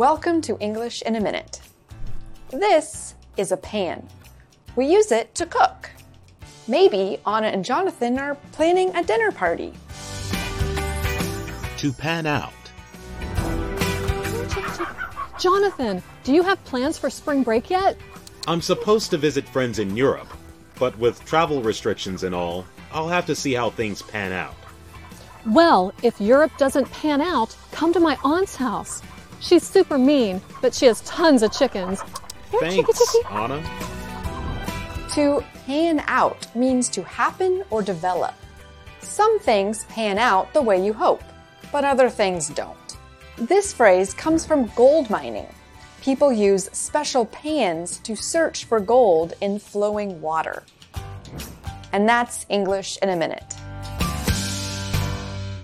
Welcome to English in a Minute. This is a pan. We use it to cook. Maybe Anna and Jonathan are planning a dinner party. To pan out. Jonathan, do you have plans for spring break yet? I'm supposed to visit friends in Europe, but with travel restrictions and all, I'll have to see how things pan out. Well, if Europe doesn't pan out, come to my aunt's house. She's super mean, but she has tons of chickens. Here, chickie, Thanks, chickie. Anna. To pan out means to happen or develop. Some things pan out the way you hope, but other things don't. This phrase comes from gold mining. People use special pans to search for gold in flowing water. And that's English in a minute.